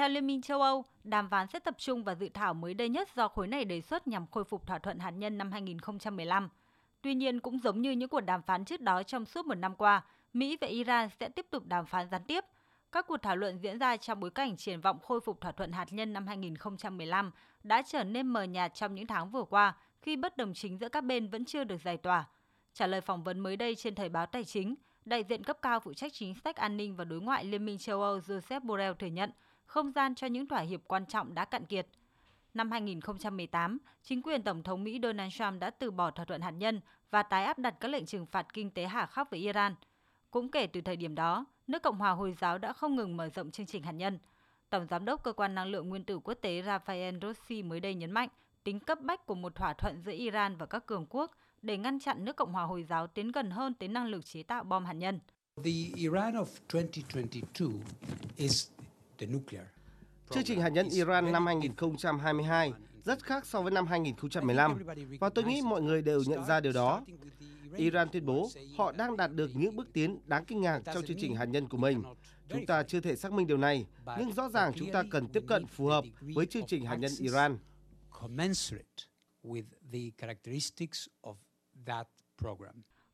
Theo Liên minh châu Âu, đàm phán sẽ tập trung vào dự thảo mới đây nhất do khối này đề xuất nhằm khôi phục thỏa thuận hạt nhân năm 2015. Tuy nhiên, cũng giống như những cuộc đàm phán trước đó trong suốt một năm qua, Mỹ và Iran sẽ tiếp tục đàm phán gián tiếp. Các cuộc thảo luận diễn ra trong bối cảnh triển vọng khôi phục thỏa thuận hạt nhân năm 2015 đã trở nên mờ nhạt trong những tháng vừa qua khi bất đồng chính giữa các bên vẫn chưa được giải tỏa. Trả lời phỏng vấn mới đây trên Thời báo Tài chính, đại diện cấp cao phụ trách chính sách an ninh và đối ngoại Liên minh châu Âu Joseph Borrell thừa nhận không gian cho những thỏa hiệp quan trọng đã cạn kiệt. Năm 2018, chính quyền Tổng thống Mỹ Donald Trump đã từ bỏ thỏa thuận hạt nhân và tái áp đặt các lệnh trừng phạt kinh tế hà khắc với Iran. Cũng kể từ thời điểm đó, nước Cộng hòa Hồi giáo đã không ngừng mở rộng chương trình hạt nhân. Tổng giám đốc Cơ quan Năng lượng Nguyên tử Quốc tế Rafael Grossi mới đây nhấn mạnh tính cấp bách của một thỏa thuận giữa Iran và các cường quốc để ngăn chặn nước Cộng hòa Hồi giáo tiến gần hơn tới năng lực chế tạo bom hạt nhân. The Iran of 2022 is Chương trình hạt nhân Iran năm 2022 rất khác so với năm 2015 và tôi nghĩ mọi người đều nhận ra điều đó. Iran tuyên bố họ đang đạt được những bước tiến đáng kinh ngạc trong chương trình hạt nhân của mình. Chúng ta chưa thể xác minh điều này, nhưng rõ ràng chúng ta cần tiếp cận phù hợp với chương trình hạt nhân Iran.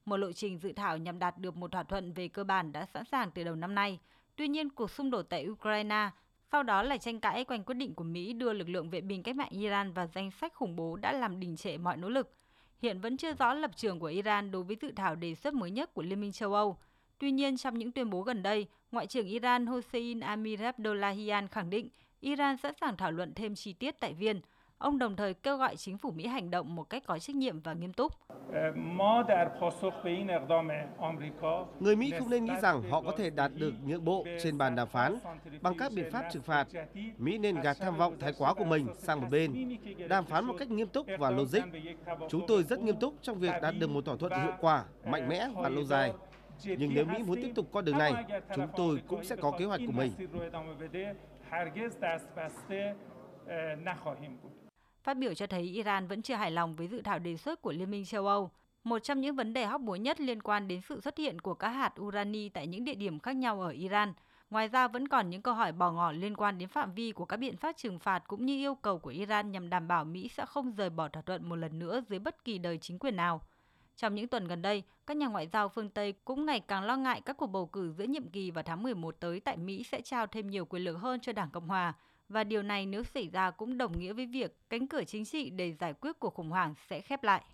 Một lộ trình dự thảo nhằm đạt được một thỏa thuận về cơ bản đã sẵn sàng từ đầu năm nay. Tuy nhiên, cuộc xung đột tại Ukraine sau đó là tranh cãi quanh quyết định của Mỹ đưa lực lượng vệ binh cách mạng Iran vào danh sách khủng bố đã làm đình trệ mọi nỗ lực. Hiện vẫn chưa rõ lập trường của Iran đối với dự thảo đề xuất mới nhất của Liên minh châu Âu. Tuy nhiên, trong những tuyên bố gần đây, Ngoại trưởng Iran Hossein Amir Abdullahian khẳng định Iran sẵn sàng thảo luận thêm chi tiết tại Viên – Ông đồng thời kêu gọi chính phủ Mỹ hành động một cách có trách nhiệm và nghiêm túc. Người Mỹ không nên nghĩ rằng họ có thể đạt được nhượng bộ trên bàn đàm phán bằng các biện pháp trừng phạt. Mỹ nên gạt tham vọng thái quá của mình sang một bên, đàm phán một cách nghiêm túc và logic. Chúng tôi rất nghiêm túc trong việc đạt được một thỏa thuận hiệu quả, mạnh mẽ và lâu dài. Nhưng nếu Mỹ muốn tiếp tục con đường này, chúng tôi cũng sẽ có kế hoạch của mình. Phát biểu cho thấy Iran vẫn chưa hài lòng với dự thảo đề xuất của Liên minh châu Âu. Một trong những vấn đề hóc búa nhất liên quan đến sự xuất hiện của các hạt urani tại những địa điểm khác nhau ở Iran. Ngoài ra vẫn còn những câu hỏi bỏ ngỏ liên quan đến phạm vi của các biện pháp trừng phạt cũng như yêu cầu của Iran nhằm đảm bảo Mỹ sẽ không rời bỏ thỏa thuận một lần nữa dưới bất kỳ đời chính quyền nào. Trong những tuần gần đây, các nhà ngoại giao phương Tây cũng ngày càng lo ngại các cuộc bầu cử giữa nhiệm kỳ vào tháng 11 tới tại Mỹ sẽ trao thêm nhiều quyền lực hơn cho Đảng Cộng hòa, và điều này nếu xảy ra cũng đồng nghĩa với việc cánh cửa chính trị để giải quyết cuộc khủng hoảng sẽ khép lại.